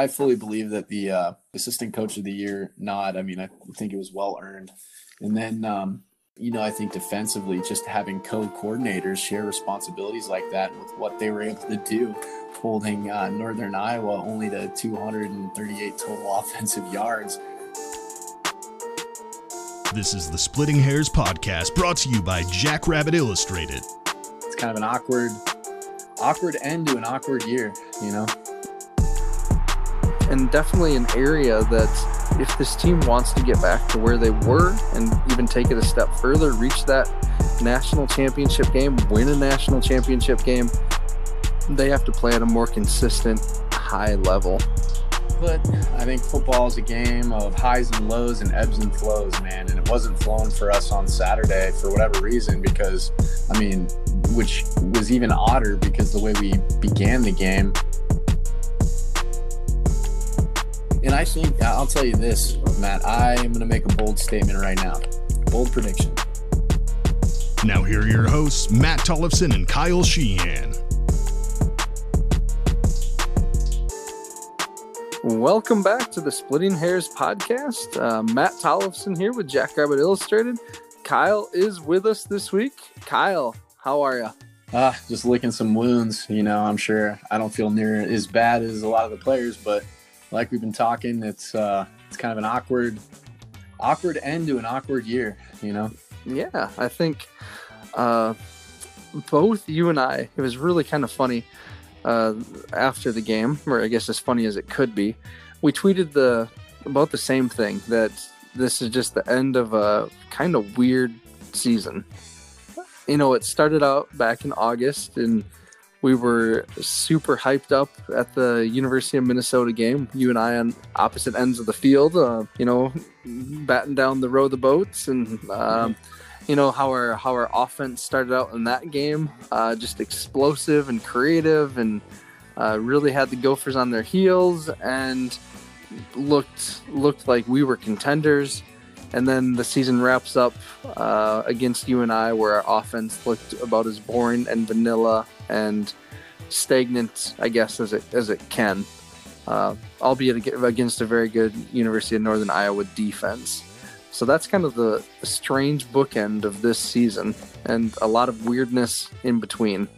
I fully believe that the uh, assistant coach of the year nod. I mean, I think it was well earned. And then, um, you know, I think defensively, just having co-coordinators share responsibilities like that with what they were able to do, holding uh, Northern Iowa only to 238 total offensive yards. This is the Splitting Hairs podcast, brought to you by Jackrabbit Illustrated. It's kind of an awkward, awkward end to an awkward year, you know and definitely an area that if this team wants to get back to where they were and even take it a step further, reach that national championship game, win a national championship game, they have to play at a more consistent high level. But I think football is a game of highs and lows and ebbs and flows, man. And it wasn't flowing for us on Saturday for whatever reason, because, I mean, which was even odder because the way we began the game And I think I'll tell you this, Matt. I am going to make a bold statement right now. Bold prediction. Now here are your hosts, Matt Tollefson and Kyle Sheehan. Welcome back to the Splitting Hairs podcast. Uh, Matt Tollefson here with Jackrabbit Illustrated. Kyle is with us this week. Kyle, how are you? Ah, just licking some wounds. You know, I'm sure I don't feel near as bad as a lot of the players, but like we've been talking, it's uh, it's kind of an awkward, awkward end to an awkward year. You know. Yeah, I think uh, both you and I. It was really kind of funny uh, after the game, or I guess as funny as it could be. We tweeted the about the same thing that this is just the end of a kind of weird season. You know, it started out back in August and we were super hyped up at the University of Minnesota game. You and I on opposite ends of the field, uh, you know, batting down the row of the boats, and um, you know how our how our offense started out in that game, uh, just explosive and creative, and uh, really had the Gophers on their heels, and looked looked like we were contenders. And then the season wraps up uh, against you and I, where our offense looked about as boring and vanilla and stagnant, I guess, as it as it can, uh, albeit against a very good University of Northern Iowa defense. So that's kind of the, strange bookend of this season, and a lot of weirdness in between.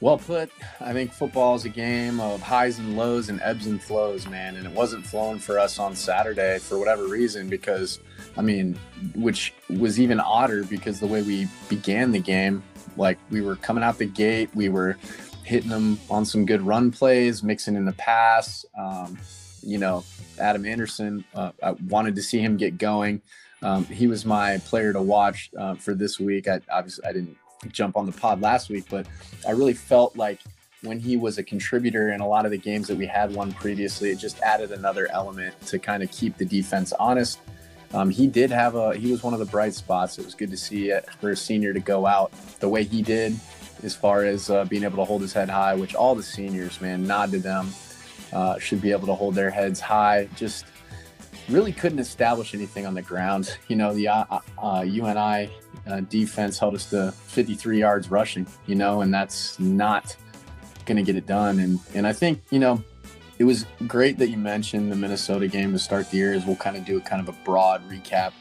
Well put. I think football is a game of highs and lows and ebbs and flows, man. And it wasn't flowing for us on Saturday for whatever reason, because, I mean, which was even odder because the way we began the game, like we were coming out the gate, we were hitting them on some good run plays, mixing in the pass. Um, you know, Adam Anderson, uh, I wanted to see him get going. Um, he was my player to watch uh, for this week. I obviously I didn't jump on the pod last week, but I really felt like when he was a contributor in a lot of the games that we had won previously, it just added another element to kind of keep the defense honest. Um, he did have a he was one of the bright spots. It was good to see it for a senior to go out the way he did, as far as uh, being able to hold his head high. Which all the seniors, man, nod to them, uh, should be able to hold their heads high. Just really couldn't establish anything on the ground. You know, the uh, uh, UNI uh, defense held us to 53 yards rushing, you know, and that's not going to get it done. And, and I think, you know, it was great that you mentioned the Minnesota game to start the year as we'll kind of do a kind of a broad recap.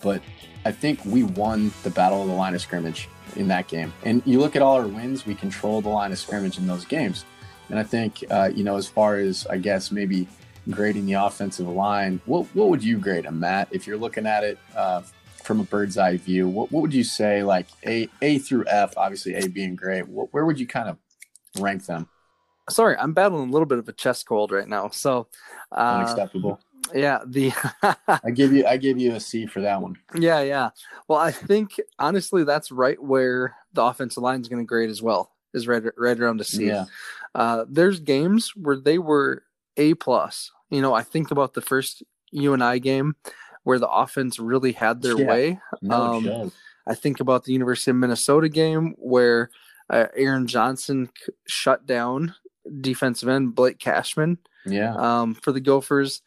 But I think we won the battle of the line of scrimmage in that game. And you look at all our wins, we control the line of scrimmage in those games. And I think, uh, you know, as far as I guess maybe grading the offensive line, what, what would you grade them, Matt? If you're looking at it uh, from a bird's eye view, what, what would you say like A A through F? Obviously, A being great. What, where would you kind of rank them? Sorry, I'm battling a little bit of a chest cold right now, so uh, unacceptable. Yeah, the I give you I give you a C for that one. Yeah, yeah. Well, I think honestly that's right where the offensive line is going to grade as well. Is right right around a C. Yeah. Uh, there's games where they were A plus. You know, I think about the first UNI game where the offense really had their yeah. way. No, um, I think about the University of Minnesota game where uh, Aaron Johnson c- shut down defensive end Blake Cashman. Yeah. Um, for the Gophers,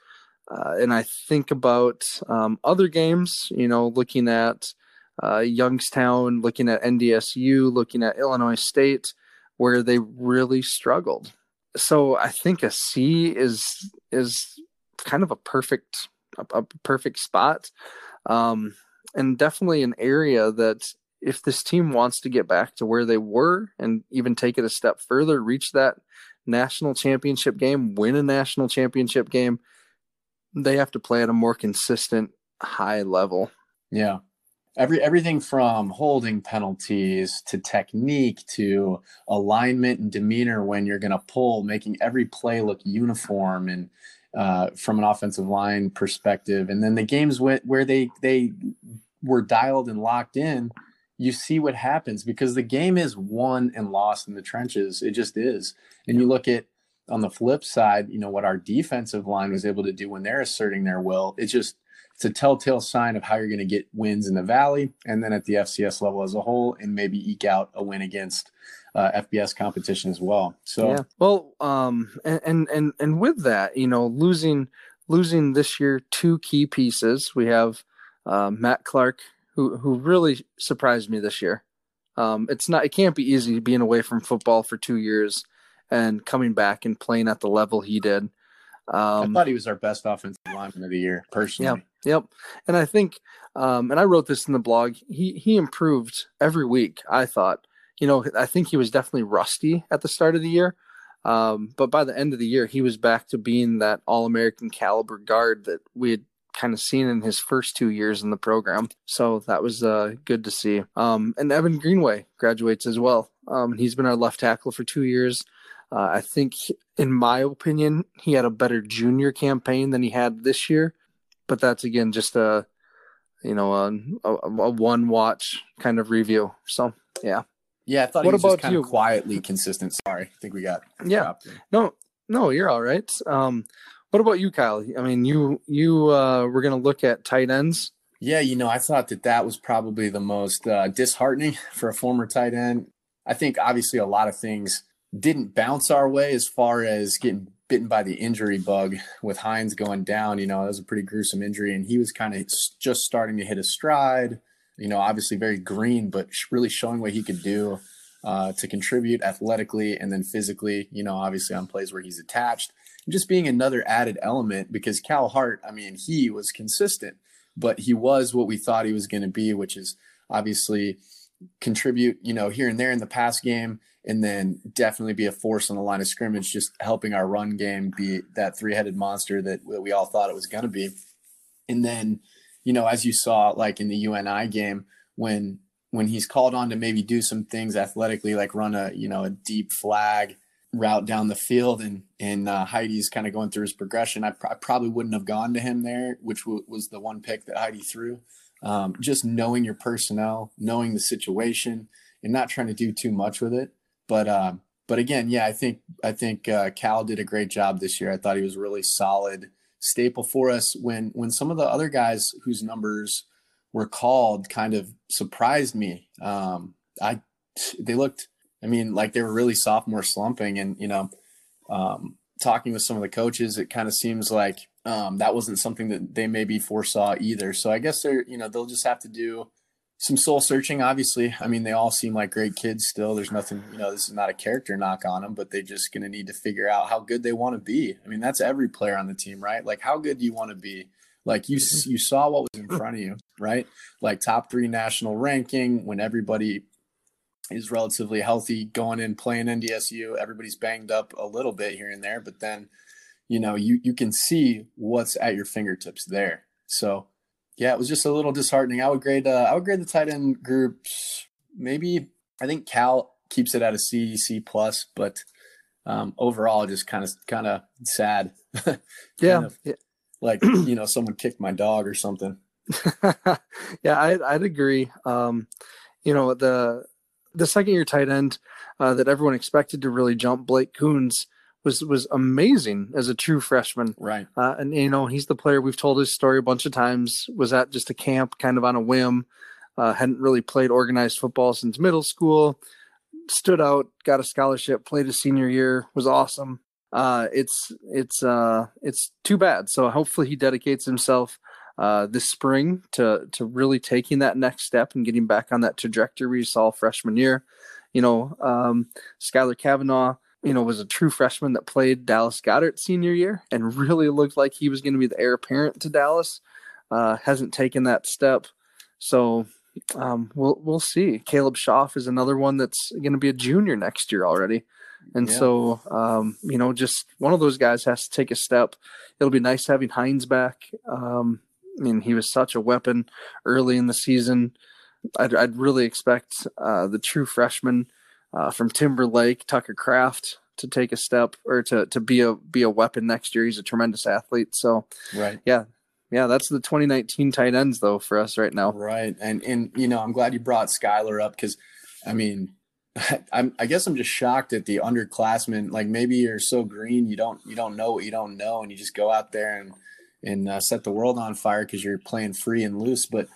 uh, and I think about um, other games. You know, looking at uh, Youngstown, looking at NDSU, looking at Illinois State, where they really struggled. so I think a C is is kind of a perfect a, a perfect spot, um, and definitely an area that if this team wants to get back to where they were and even take it a step further, reach that national championship game, win a national championship game, they have to play at a more consistent high level. Yeah. Every everything from holding penalties to technique to alignment and demeanor when you're going to pull, making every play look uniform and uh, from an offensive line perspective, and then the games went where they they were dialed and locked in, you see what happens because the game is won and lost in the trenches. It just is. And you look at on the flip side, you know what our defensive line was able to do when they're asserting their will. It's just it's a telltale sign of how you're going to get wins in the valley and then at the FCS level as a whole, and maybe eke out a win against uh, FBS competition as well. So yeah, well, um, and, and and and with that, you know, losing losing this year two key pieces. We have uh, Matt Clark, who who really surprised me this year. Um, it's not it can't be easy being away from football for two years and coming back and playing at the level he did. Um, I thought he was our best offensive lineman of the year, personally. Yep, yep. And I think, um, and I wrote this in the blog. He he improved every week. I thought, you know, I think he was definitely rusty at the start of the year, um, but by the end of the year, he was back to being that All American caliber guard that we had kind of seen in his first two years in the program. So that was uh, good to see. Um, and Evan Greenway graduates as well. Um, he's been our left tackle for two years. Uh, I think, in my opinion, he had a better junior campaign than he had this year, but that's again just a, you know, a, a, a one watch kind of review. So yeah. Yeah, I thought what he was about just kind you? of quietly consistent. Sorry, I think we got yeah. No, no, you're all right. Um, what about you, Kyle? I mean, you you uh, were going to look at tight ends. Yeah, you know, I thought that that was probably the most uh, disheartening for a former tight end. I think obviously a lot of things didn't bounce our way as far as getting bitten by the injury bug with Hines going down. You know, it was a pretty gruesome injury, and he was kind of just starting to hit a stride. You know, obviously very green, but really showing what he could do uh, to contribute athletically and then physically. You know, obviously on plays where he's attached, just being another added element because Cal Hart, I mean, he was consistent, but he was what we thought he was going to be, which is obviously contribute. You know, here and there in the pass game and then definitely be a force on the line of scrimmage, just helping our run game be that three headed monster that, we all thought it was going to be. And then, you know, as you saw, like in the UNI game, when when he's called on to maybe do some things athletically, like run a you know a deep flag route down the field, and and uh, Heide's kind of going through his progression, I, pr- I, probably wouldn't have gone to him there, which w- was the one pick that Heide threw. Um, just knowing your personnel, knowing the situation, and not trying to do too much with it but uh, but again, yeah, I think I think uh, Cal did a great job this year. I thought he was really solid staple for us when when some of the other guys whose numbers were called kind of surprised me. Um, I they looked, I mean, like they were really sophomore slumping, and you know, um, talking with some of the coaches, it kind of seems like um, that wasn't something that they maybe foresaw either. So I guess they're you know they'll just have to do some soul searching, obviously. I mean, they all seem like great kids still. There's nothing, you know, this is not a character knock on them, but they're just going to need to figure out how good they want to be. I mean, that's every player on the team, right? Like, how good do you want to be? Like you, mm-hmm. you saw what was in front of you, right? Like top three national ranking when everybody is relatively healthy going in playing NDSU. Everybody's banged up a little bit here and there, but then, you know, you you can see what's at your fingertips there. So yeah, it was just a little disheartening. I would grade uh, I would grade the tight end groups maybe I think Cal keeps it at a C C plus, but um, overall just kind of kind of sad. yeah, of, yeah, like you know someone kicked my dog or something. yeah, I'd, I'd agree. Um, you know the the second year tight end uh, that everyone expected to really jump Blake Coons was was amazing as a true freshman. Right. Uh, and you know, he's the player we've told his story a bunch of times. Was at just a camp, kind of on a whim. Uh, hadn't really played organized football since middle school. Stood out, got a scholarship, played his senior year, was awesome. Uh, it's it's uh, it's too bad. So hopefully he dedicates himself uh, this spring to to really taking that next step and getting back on that trajectory we saw freshman year. You know, um, Skylar Kavanaugh you know, was a true freshman that played Dallas Goedert senior year and really looked like he was going to be the heir apparent to Dallas. Uh, hasn't taken that step, so um, we'll we'll see. Caleb Schaff is another one that's going to be a junior next year already, and yeah. so um, you know, just one of those guys has to take a step. It'll be nice having Hines back. Um, I mean, he was such a weapon early in the season. I'd, I'd really expect uh, the true freshman uh, from Timber Lake, Tucker Kraft, to take a step or to to be a be a weapon next year. He's a tremendous athlete. So, right, yeah, yeah, that's the 2019 tight ends though for us right now. Right, and and you know I'm glad you brought Skylar up because, I mean, I'm I guess I'm just shocked at the underclassmen. Like maybe you're so green you don't you don't know what you don't know, and you just go out there and and uh, set the world on fire because you're playing free and loose. But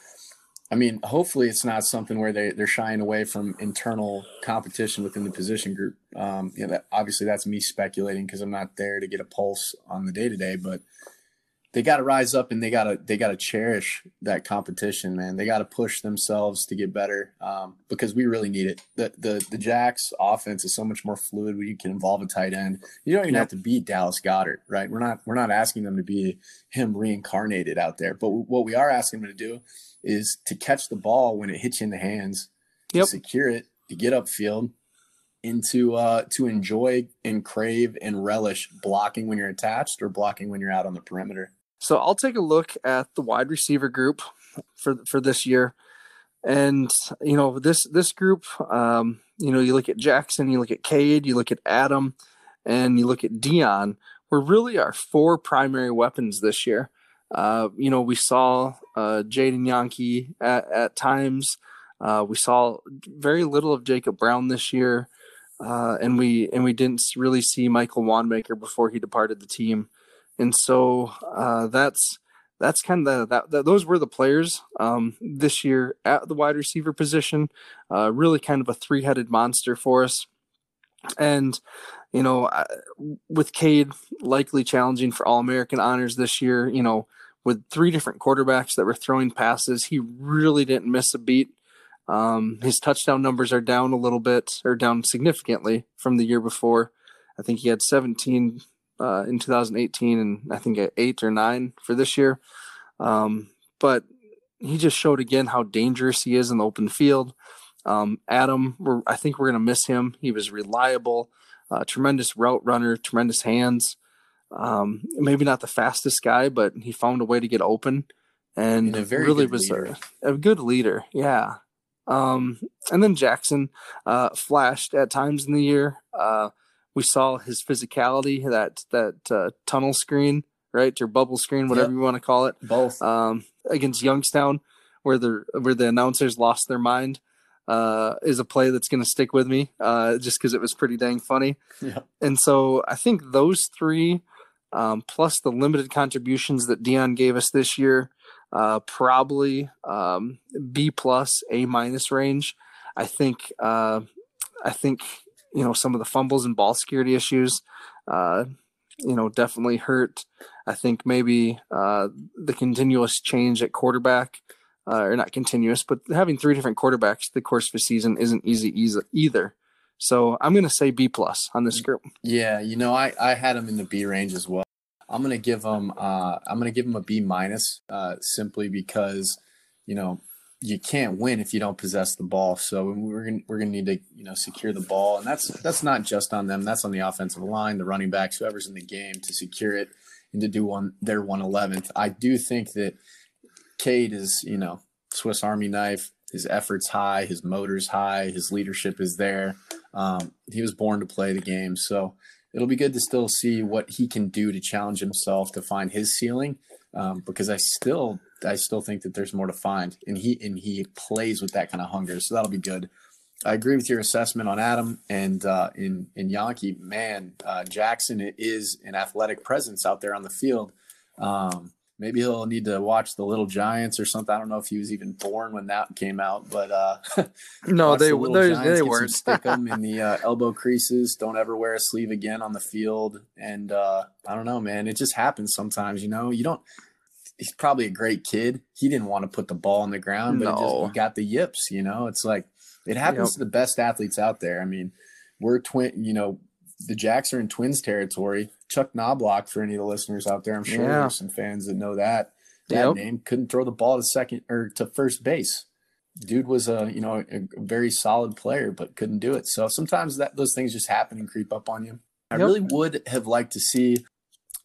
I mean, hopefully it's not something where they, they're shying away from internal competition within the position group. Um, you know, that, obviously that's me speculating because I'm not there to get a pulse on the day to day, but they got to rise up and they got to they got to cherish that competition, man. They got to push themselves to get better um, because we really need it. The the the Jacks offense is so much more fluid. You can involve a tight end. You don't even have to beat Dallas Goedert, right? We're not we're not asking them to be him reincarnated out there, but what we are asking them to do is to catch the ball when it hits you in the hands, yep. to secure it, to get upfield, and to uh, to enjoy and crave and relish blocking when you're attached or blocking when you're out on the perimeter. So I'll take a look at the wide receiver group for for this year, and you know this this group. Um, you know, you look at Jackson, you look at Cade, you look at Adam, and you look at Dion. We're really our four primary weapons this year. Uh, you know, we saw uh, Jadon Janke at, at times. Uh, we saw very little of Jacob Brown this year, uh, and we and we didn't really see Michael Wanmaker before he departed the team and so uh, that's that's kind of that, that, those were the players um, this year at the wide receiver position. Uh, really, kind of a three-headed monster for us. And you know, with Cade likely challenging for All American honors this year, you know, with three different quarterbacks that were throwing passes, he really didn't miss a beat. Um, his touchdown numbers are down a little bit, or down significantly from the year before. I think he had 17 uh, in 2018, and I think at eight or nine for this year. Um, but he just showed again how dangerous he is in the open field. Um, Adam, I think we're going to miss him. He was reliable, uh, tremendous route runner, tremendous hands. Um, maybe not the fastest guy, but he found a way to get open, and, and really was a, a, good leader. Yeah. Um, and then Jackson uh, flashed at times in the year. Uh, we saw his physicality, that that uh, tunnel screen, right, or bubble screen, whatever yep. you want to call it, both um, against Youngstown, where the where the announcers lost their mind, uh, is a play that's going to stick with me, uh, just because it was pretty dang funny. Yeah. And so I think those three, um, plus the limited contributions that Dion gave us this year, uh, probably um, B plus A minus range. I think uh, I think you know some of the fumbles and ball security issues uh, you know definitely hurt. I think maybe uh, the continuous change at quarterback uh, or not continuous but having three different quarterbacks the course of a season isn't easy either. So i'm going to say b plus on this group. Yeah you know i i had them in the b range as well. I'm going to give them uh i'm going to give them a b minus uh simply because you know you can't win if you don't possess the ball. So we're gonna, we're going to need to you know secure the ball, and that's that's not just on them. That's on the offensive line, the running backs, whoever's in the game to secure it and to do one their one eleventh. I do think that Cade is you know Swiss Army knife. His efforts high, his motor's high, his leadership is there. Um, he was born to play the game, so it'll be good to still see what he can do to challenge himself to find his ceiling. Um, because I still I still think that there's more to find, and he and he plays with that kind of hunger, so that'll be good. I agree with your assessment on Adam and uh, in in Janke. Man, uh, Jackson is an athletic presence out there on the field. Um, maybe he'll need to watch the Little Giants or something. I don't know if he was even born when that came out, but uh, no, they the they, Giants, they weren't. stick them in the uh, elbow creases. Don't ever wear a sleeve again on the field. And uh, I don't know, man. It just happens sometimes. You know, you don't he's probably a great kid. He didn't want to put the ball on the ground, but no. just, got the yips. You know, it's like it happens yep. to the best athletes out there. I mean, we're twin. You know, the Jacks are in Twins territory. Chuck Knoblauch, for any of the listeners out there, I'm sure Yeah. there's some fans that know that that Yep. name. Couldn't throw the ball to second or to first base. Dude was a you know a, very solid player, but couldn't do it. So sometimes that those things just happen and creep up on you. I Yep. really would have liked to see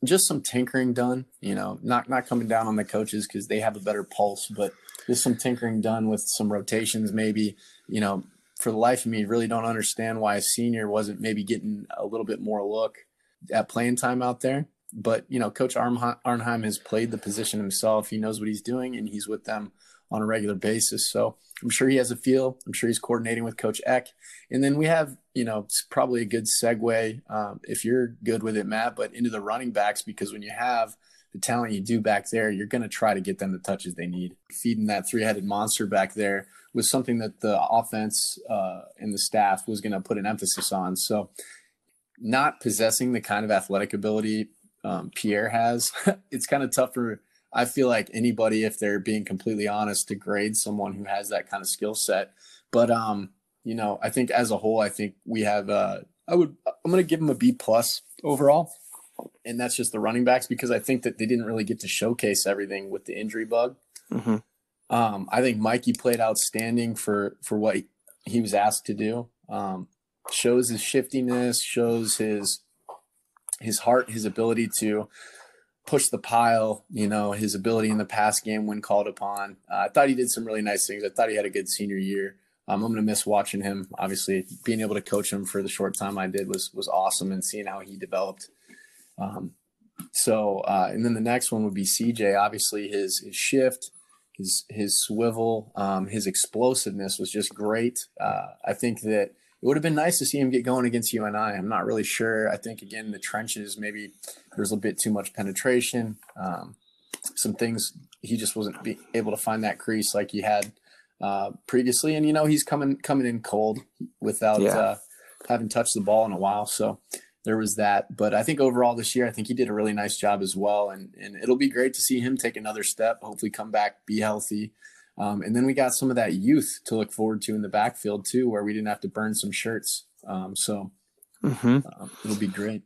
just some tinkering done. You know, not not coming down on the coaches because they have a better pulse, but just some tinkering done with some rotations, maybe. You know, for the life of me, really don't understand why a senior wasn't maybe getting a little bit more look at playing time out there. But you know, Coach Arnheim, has played the position himself. He knows what he's doing, and he's with them on a regular basis. So I'm sure he has a feel. I'm sure he's coordinating with Coach Eck. And then we have, you know, it's probably a good segue um, if you're good with it, Matt, but into the running backs because when you have the talent you do back there, you're going to try to get them the touches they need. Feeding that three-headed monster back there was something that the offense uh, and the staff was going to put an emphasis on. So, not possessing the kind of athletic ability um, Pierre has, it's kind of tough for I feel like anybody, if they're being completely honest, to grade someone who has that kind of skill set. But um, you know, I think as a whole, I think we have. Uh, I would. I'm going to give them a B plus overall, and that's just the running backs because I think that they didn't really get to showcase everything with the injury bug. hmm Um, I think Mikey played outstanding for for what he, he was asked to do. Um, shows his shiftiness, shows his his heart, his ability to push the pile. You know, his ability in the pass game when called upon. Uh, I thought he did some really nice things. I thought he had a good senior year. Um, I'm going to miss watching him. Obviously, being able to coach him for the short time I did was was awesome, and seeing how he developed. Um, so, uh, and then the next one would be CJ. Obviously, his his shift, his his swivel, um, his explosiveness was just great. Uh, I think that it would have been nice to see him get going against UNI. I'm not really sure. I think again the trenches maybe there's a bit too much penetration. Um, some things he just wasn't able to find that crease like he had uh, previously, and you know he's coming coming in cold without Yeah. uh, having touched the ball in a while. So there was that. But I think overall this year, I think he did a really nice job as well. And, and it'll be great to see him take another step, hopefully come back, be healthy. Um, and then we got some of that youth to look forward to in the backfield too, where we didn't have to burn some shirts. Um, so hmm um, it'll be great.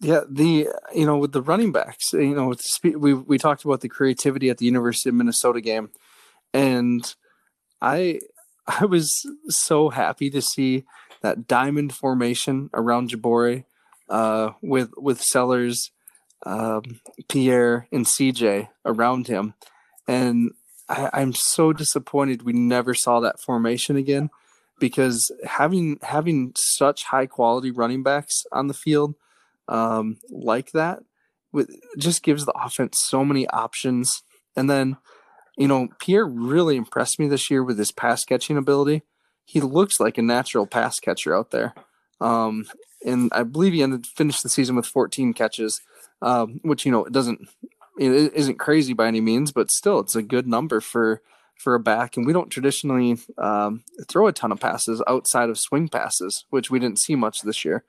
Yeah, the you know with the running backs, you know, with the spe- we we talked about the creativity at the University of Minnesota game, and I I was so happy to see that diamond formation around Jabori, uh, with with Sellers, um, Pierre, and CJ around him, and I, I'm so disappointed we never saw that formation again, because having having such high quality running backs on the field um, like that with just gives the offense so many options. And then, you know, Pierre really impressed me this year with his pass catching ability. He looks like a natural pass catcher out there. Um, and I believe he ended finished the season with 14 catches, um, which you know it doesn't it isn't crazy by any means, but still it's a good number for for a back. And we don't traditionally um, throw a ton of passes outside of swing passes, which we didn't see much this year.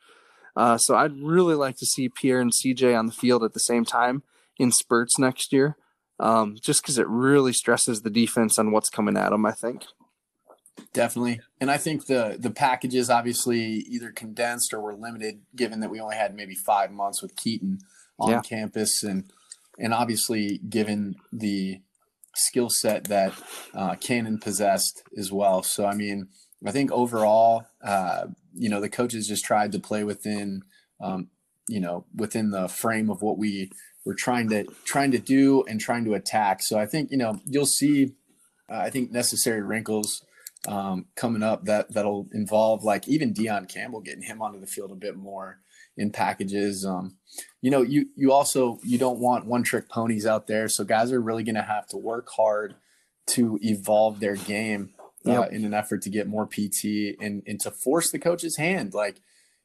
Uh, so I'd really like to see Pierre and CJ on the field at the same time in spurts next year, um, just because it really stresses the defense on what's coming at them. I think. Definitely. And I think the the packages obviously either condensed or were limited given that we only had maybe five months with Keaton on Yeah. campus and and obviously given the skill set that uh, Cannon possessed as well. So I mean, I think overall, uh, you know, the coaches just tried to play within um, you know, within the frame of what we were trying to trying to do and trying to attack. So I think, you know, you'll see uh, I think necessary wrinkles um, coming up that that'll involve like even Dion Campbell getting him onto the field a bit more in packages. Um, you know, you you also you don't want one trick ponies out there, so guys are really going to have to work hard to evolve their game uh, Yep. in an effort to get more PT and and to force the coach's hand. Like,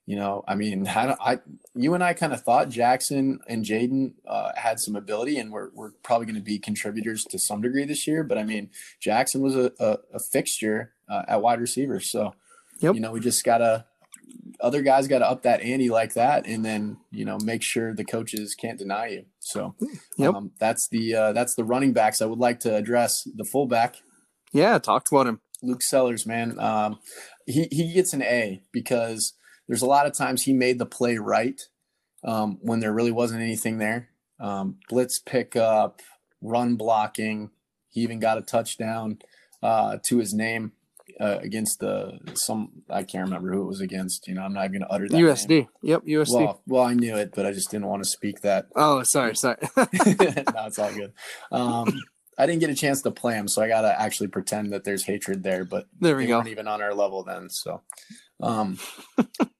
you know, I mean, I, I you and I kind of thought Jackson and Jaden uh, had some ability, and we're we're probably going to be contributors to some degree this year. But I mean, Jackson was a, a, a fixture uh, at wide receiver. So, Yep. you know, we just gotta other guys got to up that ante like that, and then you know make sure the coaches can't deny you. So, Yep. um, that's the uh, that's the running backs. I would like to address the fullback. Yeah, talk about him. Luke Sellers, man. Um, he he gets an A because there's a lot of times he made the play right um, when there really wasn't anything there. Um, blitz pickup, run blocking. He even got a touchdown uh, to his name uh, against the some I can't remember who it was against. You know, I'm not even going to utter that. USD. name. Yep, USD. Well, well, I knew it, but I just didn't want to speak that. oh, sorry, sorry. no, it's all good. Um, I didn't get a chance to play him, so I got to actually pretend that there's hatred there. But there we they go. weren't even on our level then. So, um,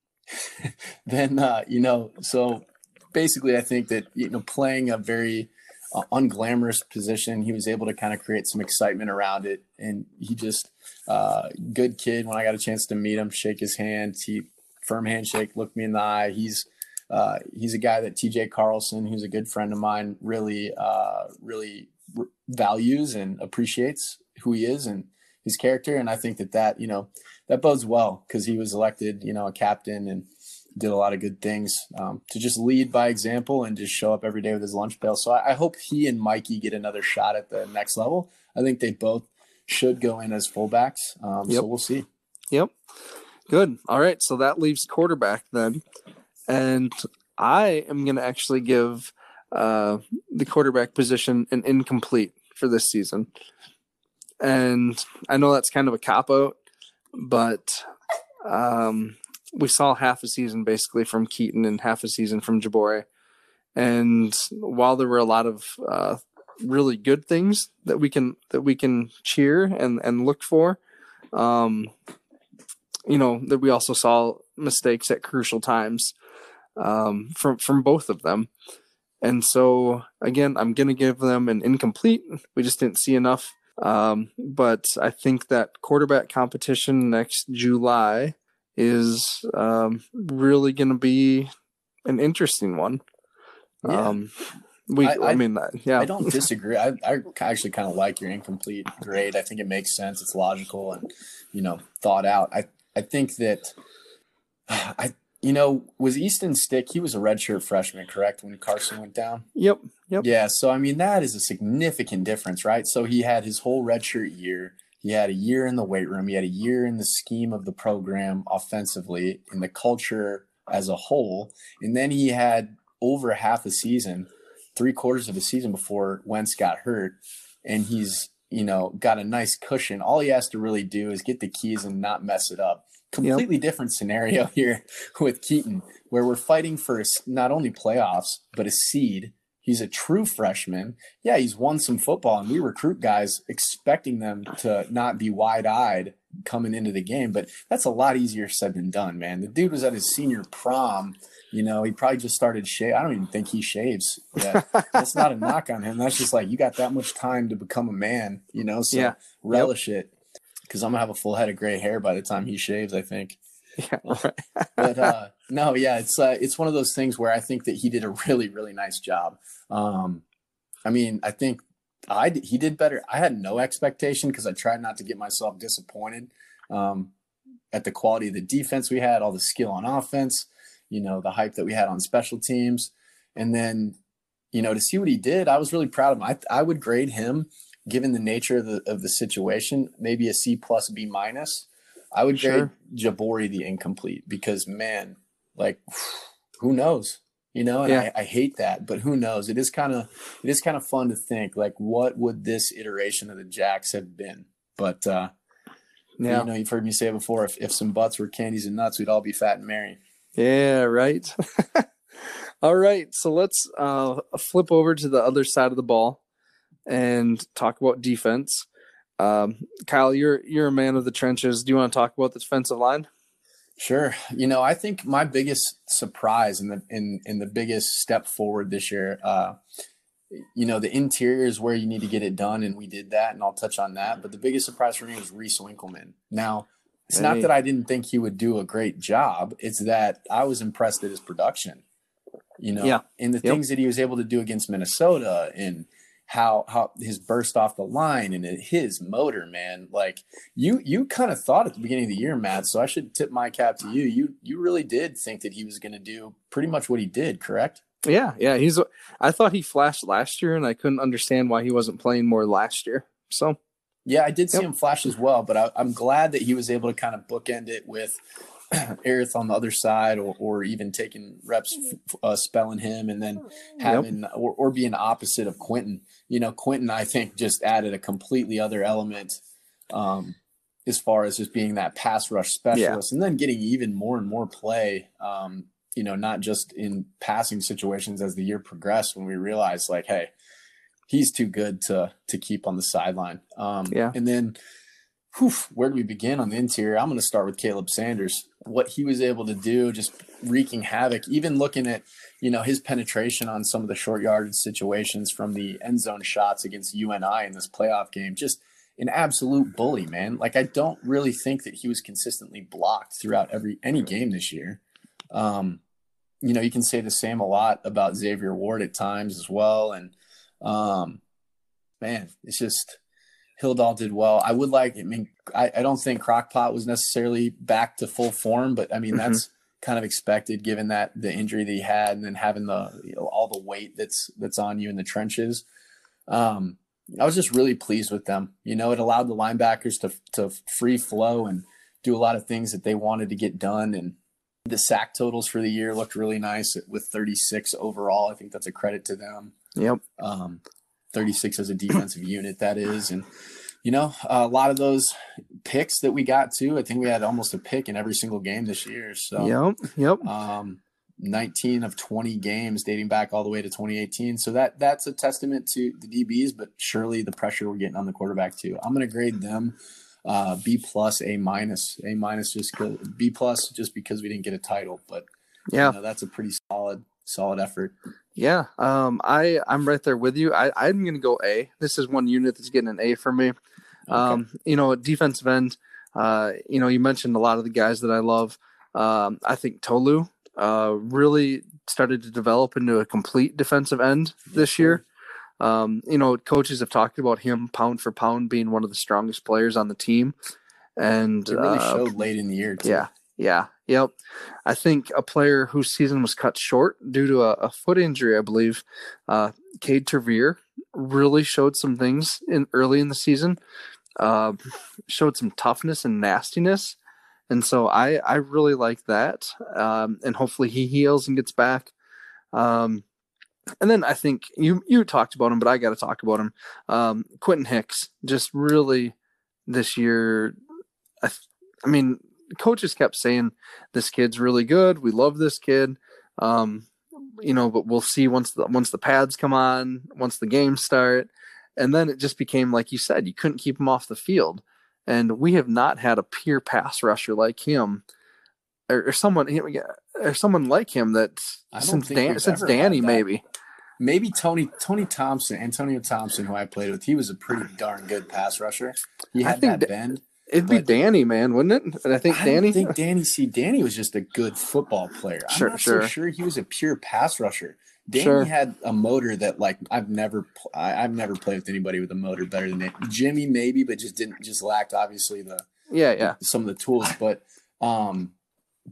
then uh, you know, so basically, I think that you know, playing a very uh, unglamorous position, he was able to kind of create some excitement around it, and he just uh, good kid. When I got a chance to meet him, shake his hand, he firm handshake, looked me in the eye. He's uh, he's a guy that TJ Carlson, who's a good friend of mine, really uh, really r- values and appreciates who he is and his character. And I think that that you know that bodes well because he was elected, you know, a captain and did a lot of good things um, to just lead by example and just show up every day with his lunch pail. So I, I hope he and Mikey get another shot at the next level. I think they both should go in as fullbacks. Um, Yep. So we'll see. Yep. Good. All right. So that leaves quarterback then. And I am going to actually give uh, the quarterback position an incomplete for this season. And I know that's kind of a cop out, but um, we saw half a season basically from Keaton and half a season from Jabore. And while there were a lot of uh, really good things that we can that we can cheer and and look for, um, you know that we also saw mistakes at crucial times um, from from both of them. And so again, I'm gonna give them an incomplete. We just didn't see enough. Um, but I think that quarterback competition next July is um, really gonna be an interesting one. Yeah. Um, we, I, I- I- mean, yeah, I don't disagree. I, I actually kind of like your incomplete grade. I think it makes sense. It's logical and you know thought out. I I think that I you know was Easton Stick. He was a redshirt freshman, correct? When Carson went down. Yep, yep, Yeah. So I mean that is a significant difference, right? So he had his whole redshirt year. He had a year in the weight room. He had a year in the scheme of the program offensively, in the culture as a whole, and then he had over half a season, three quarters of a season before Wentz got hurt, and he's you know got a nice cushion. All he has to really do is get the keys and not mess it up. Completely different scenario here with Keaton, where we're fighting for not only playoffs but a seed. He's a true freshman. Yeah, he's won some football, and we recruit guys expecting them to not be wide eyed coming into the game. But that's a lot easier said than done, man. The dude was at his senior prom. You know, he probably just started shave. I don't even think he shaves. That's not a knock on him. That's just like you got that much time to become a man. You know, so Yeah. relish it. Because I'm gonna have a full head of gray hair by the time he shaves. I think yeah, right. but uh, no, yeah, it's uh, it's one of those things where I think that he did a really really nice job. Um, I mean, I think I he did better. I had no expectation because I tried not to get myself disappointed um, at the quality of the defense we had, all the skill on offense, you know, the hype that we had on special teams, and then you know to see what he did, I was really proud of him. I I would grade him given the nature of the of the situation, maybe a C plus B minus. I would grade Sure. Jabori the incomplete because man, like who knows? You know, and Yeah. I, I hate that, but who knows? It is kind of it is kind of fun to think like what would this iteration of the Jacks have been? But uh yeah. you know, you've heard me say it before, if, if some butts were candies and nuts, we'd all be fat and merry. Yeah, right. All right, so let's uh, flip over to the other side of the ball and talk about defense. Um, Kyle, you're you're a man of the trenches. Do you want to talk about the defensive line? Sure. You know, I think my biggest surprise and the in in the biggest step forward this year, uh, you know, the interior is where you need to get it done, and we did that, and I'll touch on that. But the biggest surprise for me was Reece Winkelman. Now, it's not that I didn't think he would do a great job; it's that I was impressed at his production. You know, Yeah. and the Yep. things that he was able to do against Minnesota, and how how his burst off the line and his motor, man, like you you kind of thought at the beginning of the year, Matt. So I should tip my cap to you. You you really did think that he was going to do pretty much what he did, correct? Yeah, yeah. He's. I thought he flashed last year, and I couldn't understand why he wasn't playing more last year. So Yeah, I did see Yep. him flash as well, but I, I'm glad that he was able to kind of bookend it with Aerith on the other side, or, or even taking reps, uh, spelling him, and then having yep. or, or being opposite of Quentin. You know, Quentin, I think, just added a completely other element um, as far as just being that pass rush specialist, yeah. and then getting even more and more play. Um, you know, not just in passing situations as the year progressed, when we realized like, hey, he's too good to to keep on the sideline. Um, yeah, and then whew, where do we begin on the interior? I'm going to start with Caleb Sanders. What he was able to do, just wreaking havoc. Even looking at, you know, his penetration on some of the short yardage situations from the end zone shots against UNI in this playoff game. Just an absolute bully, man. Like I don't really think that he was consistently blocked throughout every any game this year. Um, you know, you can say the same a lot about Xavier Ward at times as well. And um, man, it's just Hildahl did well. I would like, I mean, I, I don't think Crockpot was necessarily back to full form, but I mean, mm-hmm. that's kind of expected given that the injury that he had and then having the, you know, all the weight that's, that's on you in the trenches. Um, I was just really pleased with them. You know, it allowed the linebackers to, to free flow and do a lot of things that they wanted to get done. And the sack totals for the year looked really nice with 36 overall. I think that's a credit to them. Yep. Um, 36 as a defensive unit, that is. And, you know, a lot of those picks that we got too, I think we had almost a pick in every single game this year. So, yep. Yep. Um, 19 of 20 games dating back all the way to 2018. So that that's a testament to the DBs, but surely the pressure we're getting on the quarterback too. I'm going to grade them uh, B plus, A minus, A minus just B plus just because we didn't get a title, but yeah, you know, that's a pretty solid solid effort. Yeah, um, I I'm right there with you. I I'm gonna go A. This is one unit that's getting an A for me. Okay. Um, you know, defensive end. Uh, you know, you mentioned a lot of the guys that I love. Um, I think Tolu uh, really started to develop into a complete defensive end this year. Um, you know, coaches have talked about him pound for pound being one of the strongest players on the team, and it really uh, showed late in the year. Too. Yeah, yeah, yep. I think a player whose season was cut short due to a, a foot injury, I believe, uh, Cade Tervier, really showed some things in early in the season. Uh, showed some toughness and nastiness, and so I I really like that. Um, and hopefully he heals and gets back. Um, and then I think you you talked about him, but I got to talk about him. Um, Quentin Hicks just really this year. I, I, mean, coaches kept saying this kid's really good. We love this kid. Um, you know, but we'll see once the once the pads come on, once the games start, and then it just became like you said, you couldn't keep him off the field. And we have not had a pure pass rusher like him, or, or someone or someone like him that since Dan, since Danny maybe maybe Tony Tony Thompson, Antonio Thompson, who I played with, he was a pretty darn good pass rusher. He had that bend. It'd be Danny, man, wouldn't it? And I think I Danny. I think Danny. See, Danny was just a good football player. I'm sure, not sure. so sure he was a pure pass rusher. Danny sure. had a motor that, like, I've never, I, have never played with anybody with a motor better than it. Jimmy, maybe, but just didn't, just lacked obviously the, yeah, yeah, some of the tools. But, um,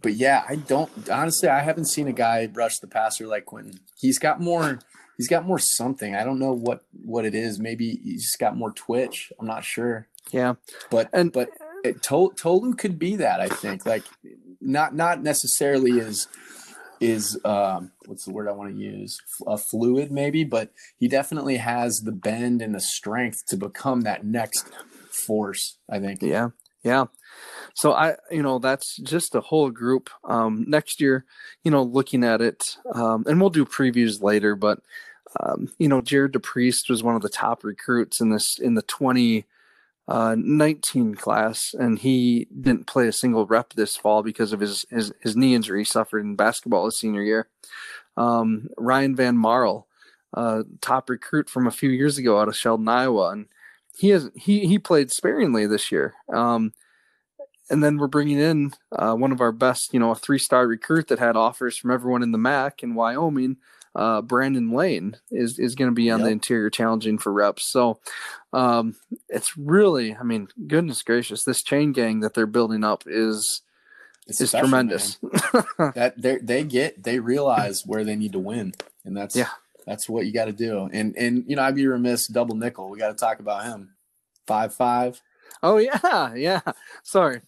but yeah, I don't honestly. I haven't seen a guy rush the passer like Quentin. He's got more he's got more something. I don't know what what it is. Maybe he's just got more twitch. I'm not sure. Yeah, but and but it, Tol- Tolu could be that. I think like not not necessarily is is um what's the word I want to use a fluid maybe, but he definitely has the bend and the strength to become that next force. I think. Yeah, yeah. So I, you know, that's just a whole group. Um, next year, you know, looking at it, um, and we'll do previews later, but um, you know, Jared DePriest was one of the top recruits in this in the 2019 uh, 19 class, and he didn't play a single rep this fall because of his his, his knee injury he suffered in basketball his senior year. Um, Ryan Van Marl, uh, top recruit from a few years ago out of Sheldon, Iowa, and he has he he played sparingly this year. Um, and then we're bringing in uh, one of our best, you know, a three star recruit that had offers from everyone in the MAC in Wyoming uh, Brandon Lane is is going to be on yep. the interior challenging for reps. So um, it's really, I mean, goodness gracious, this chain gang that they're building up is it's is special, tremendous. that they they get they realize where they need to win, and that's yeah, that's what you got to do. And and you know, I'd be remiss double nickel. We got to talk about him. Five five. Oh yeah, yeah. Sorry,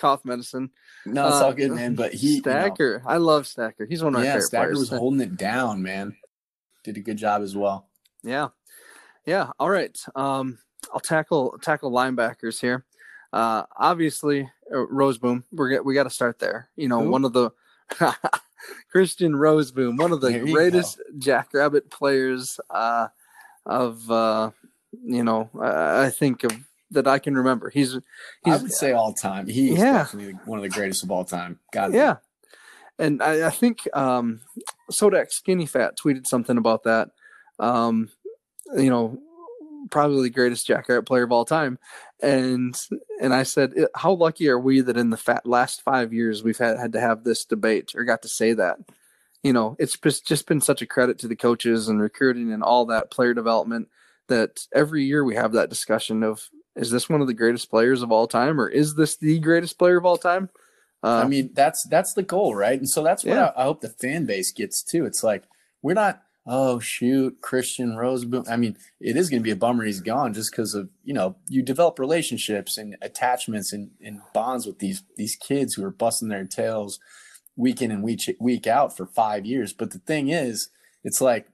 cough medicine. No, it's uh, all good, man. But he Stacker, you know, I love Stacker. He's one of my yeah, favorite Stacker players. was holding it down, man. Did a good job as well. Yeah, yeah. All right. Um, I'll tackle tackle linebackers here. Uh, obviously, uh, Rozeboom. We're we got to start there. You know, Who? one of the Christian Rozeboom, one of the greatest go. Jackrabbit players uh, of uh, you know, I think of that I can remember. He's, he's I would say all time. He's yeah. one of the greatest of all time. God, yeah. And I, I think um, Sodak Skinny Fat tweeted something about that. Um, you know, probably the greatest Jackrabbit player of all time. And and I said, how lucky are we that in the fat last five years we've had had to have this debate or got to say that. You know, it's just been such a credit to the coaches and recruiting and all that player development that every year we have that discussion of is this one of the greatest players of all time or is this the greatest player of all time? Uh, I mean, that's that's the goal, right? And so that's what yeah. I, I hope the fan base gets too. It's like we're not oh shoot, Christian Rozeboom. I mean, it is going to be a bummer he's gone just because of you know you develop relationships and attachments and, and bonds with these these kids who are busting their tails week in and week week out for five years. But the thing is, it's like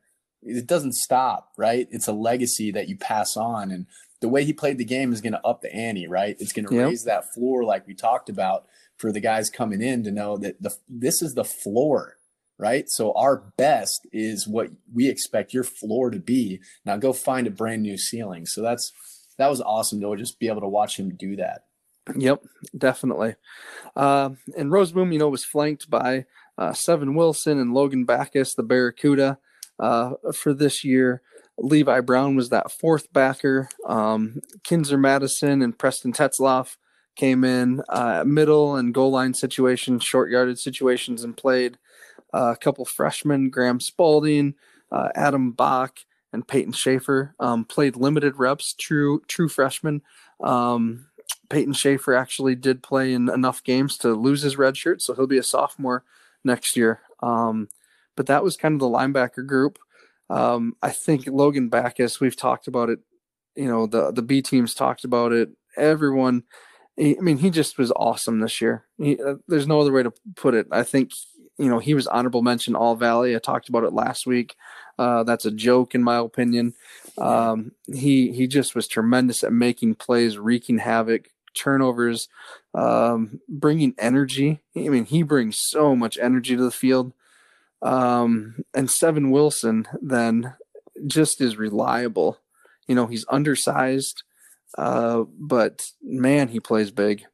it doesn't stop, right? It's a legacy that you pass on, and the way he played the game is going to up the ante, right? It's going to yep. raise that floor, like we talked about, for the guys coming in to know that the this is the floor right? So our best is what we expect your floor to be. Now go find a brand new ceiling. So that's that was awesome to just be able to watch him do that. Yep, definitely. Uh, and Rozeboom, you know, was flanked by uh, Seven Wilson and Logan Backhaus, the Barracuda, uh, for this year. Levi Brown was that fourth backer. Um, Kinzer Madison and Preston Tetzloff came in uh, middle and goal line situations, short yarded situations, and played uh, a couple freshmen, Graham Spalding, uh, Adam Bach, and Peyton Schaefer um, played limited reps, true true freshmen. Um, Peyton Schaefer actually did play in enough games to lose his red shirt, so he'll be a sophomore next year. Um, but that was kind of the linebacker group. Um, I think Logan Backhaus, we've talked about it. You know, the the B teams talked about it. Everyone, he, I mean, he just was awesome this year. He, uh, there's no other way to put it. I think you know, he was honorable mention All Valley. I talked about it last week. Uh, that's a joke in my opinion. Um, he he just was tremendous at making plays, wreaking havoc, turnovers, um, bringing energy. I mean, he brings so much energy to the field. Um, and Seven Wilson then just is reliable. You know, he's undersized, uh, but man, he plays big.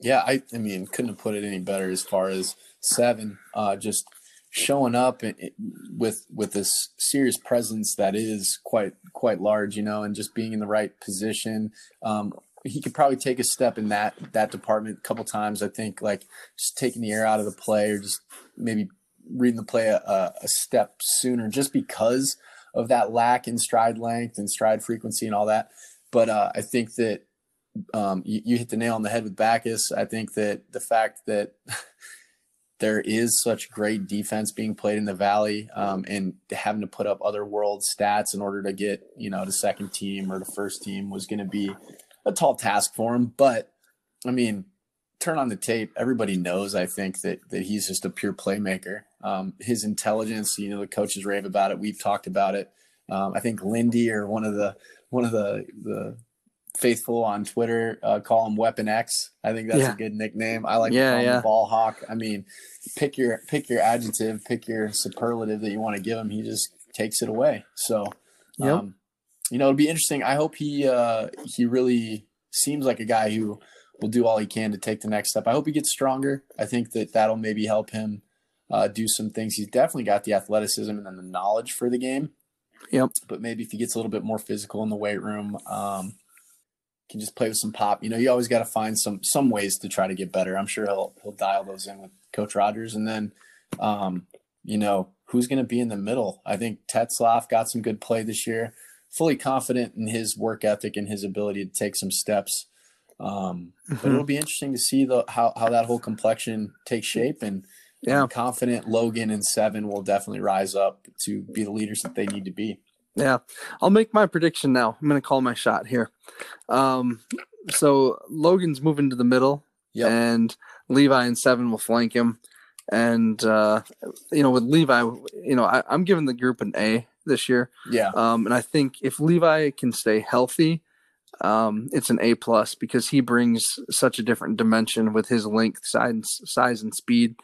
Yeah, I, I mean, couldn't have put it any better as far as seven, uh, just showing up with with this serious presence that is quite quite large, you know, and just being in the right position. Um, he could probably take a step in that that department a couple times. I think like just taking the air out of the play or just maybe reading the play a, a step sooner, just because of that lack in stride length and stride frequency and all that. But uh, I think that um, you, you, hit the nail on the head with Backhaus. I think that the fact that there is such great defense being played in the Valley, um, and having to put up other world stats in order to get you know the second team or the first team was going to be a tall task for him. But I mean, turn on the tape, everybody knows. I think that that he's just a pure playmaker. Um, his intelligence, you know, the coaches rave about it. We've talked about it. Um, I think Lindy or one of the one of the the faithful on Twitter uh, call him Weapon X. I think that's yeah. a good nickname. I like yeah, to call yeah. him Ball Hawk. I mean, pick your pick your adjective, pick your superlative that you want to give him. He just takes it away. So, yep. um, you know, it'll be interesting. I hope he uh, he really seems like a guy who will do all he can to take the next step. I hope he gets stronger. I think that that'll maybe help him uh, do some things. He's definitely got the athleticism and then the knowledge for the game. Yep. But maybe if he gets a little bit more physical in the weight room, um, can just play with some pop. You know, you always got to find some some ways to try to get better. I'm sure he'll he'll dial those in with Coach Rogers, and then, um, you know, who's going to be in the middle? I think Tetzloff got some good play this year. Fully confident in his work ethic and his ability to take some steps. Um, mm-hmm. But it'll be interesting to see the how how that whole complexion takes shape and. Yeah. I'm confident Logan and Seven will definitely rise up to be the leaders that they need to be. Yeah, I'll make my prediction now. I'm going to call my shot here. Um, so Logan's moving to the middle. Yep. and Levi and seven will flank him. And uh, you know, with Levi, you know, I, I'm giving the group an A this year. Yeah. Um, and I think if Levi can stay healthy, um, it's an A plus because he brings such a different dimension with his length, size, size and speed.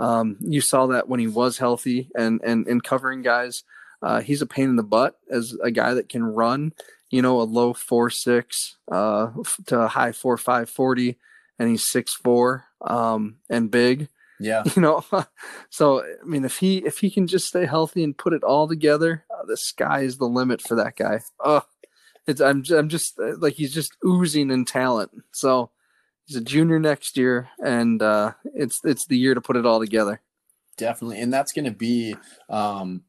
Um, you saw that when he was healthy and and and covering guys. Uh, he's a pain in the butt as a guy that can run. You know, a low four six uh, to a high four five forty, and he's six four um, and big Yeah. you know so i mean if he if he can just stay healthy and put it all together uh, the sky is the limit for that guy oh it's i'm, I'm just uh, like he's just oozing in talent so he's a junior next year and uh it's it's the year to put it all together Definitely. And that's going to be, um,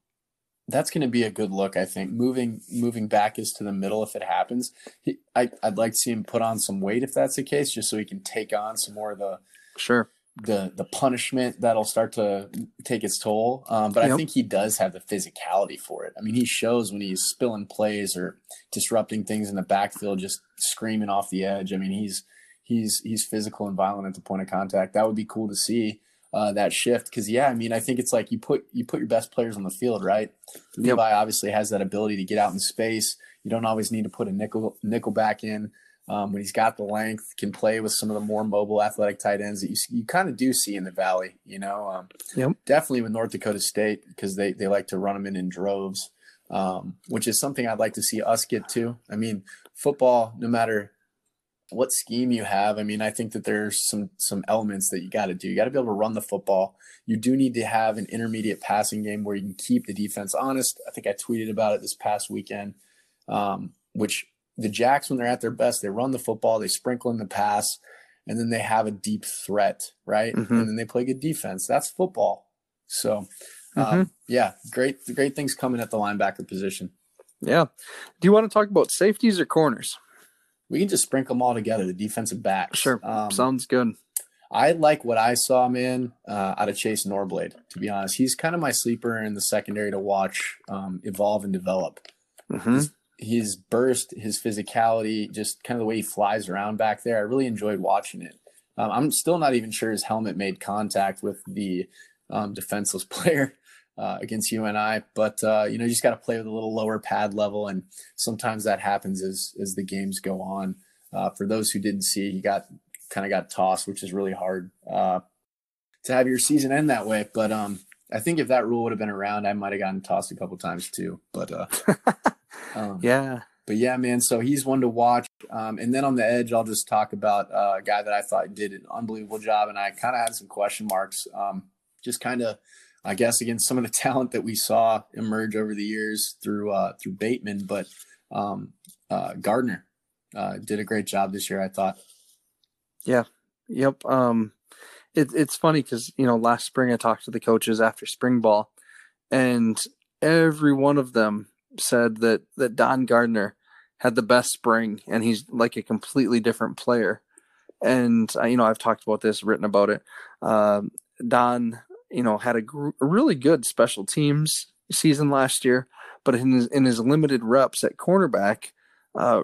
that's going to be a good look. I think moving moving back is to the middle if it happens. He, I, I'd like to see him put on some weight if that's the case, just so he can take on some more of the sure the the punishment that'll start to take its toll. Um, but I think he does have the physicality for it. I mean, he shows when he's spilling plays or disrupting things in the backfield, just screaming off the edge. I mean, he's he's he's physical and violent at the point of contact. That would be cool to see uh, that shift because yeah, I mean, I think it's like you put you put your best players on the field, right? Yep. Levi obviously has that ability to get out in space. You don't always need to put a nickel nickel back in. Um, when he's got the length, can play with some of the more mobile athletic tight ends that you you kind of do see in the valley. You know, um, Yep. definitely with North Dakota State because they they like to run them in in droves, um, which is something I'd like to see us get to. I mean, football, no matter what scheme you have, I mean, I think that there's some some elements that you got to do. You got to be able to run the football. You do need to have an intermediate passing game where you can keep the defense honest. I think I tweeted about it this past weekend, um, which the Jacks, when they're at their best, they run the football, they sprinkle in the pass, and then they have a deep threat, right? Mhm. And then they play good defense. That's football. So, um, yeah, great, great things coming at the linebacker position. yeah do you want to talk about safeties or corners We can just sprinkle them all together. The defensive backs. sure Um, sounds good I like what I saw, man, uh, out of Chase Norblade. To be honest, he's kind of my sleeper in the secondary to watch um, evolve and develop. hmm His burst, his physicality, just kind of the way he flies around back there. I really enjoyed watching it. Um, I'm still not even sure his helmet made contact with the um, defenseless player uh, against UNI, but uh, you know, you just got to play with a little lower pad level, and sometimes that happens as as the games go on. Uh, for those who didn't see, he got kind of got tossed, which is really hard uh, to have your season end that way. But um, I think if that rule would have been around, I might have gotten tossed a couple times too. But uh, um, yeah but yeah, man. So he's one to watch. Um, and then on the edge, I'll just talk about a guy that I thought did an unbelievable job, and I kind of had some question marks. Um, just kind of, I guess, against some of the talent that we saw emerge over the years through uh, through Bateman, but um, uh, Gardner uh, did a great job this year. I thought. Yeah. Yep. Um, it, it's funny because you know last spring I talked to the coaches after spring ball, and every one of them said that that Don Gardner had the best spring, and he's like a completely different player. And uh, you know I've talked about this, written about it. Um, Don, you know, had a, gr- a really good special teams season last year, but in his in his limited reps at cornerback, uh,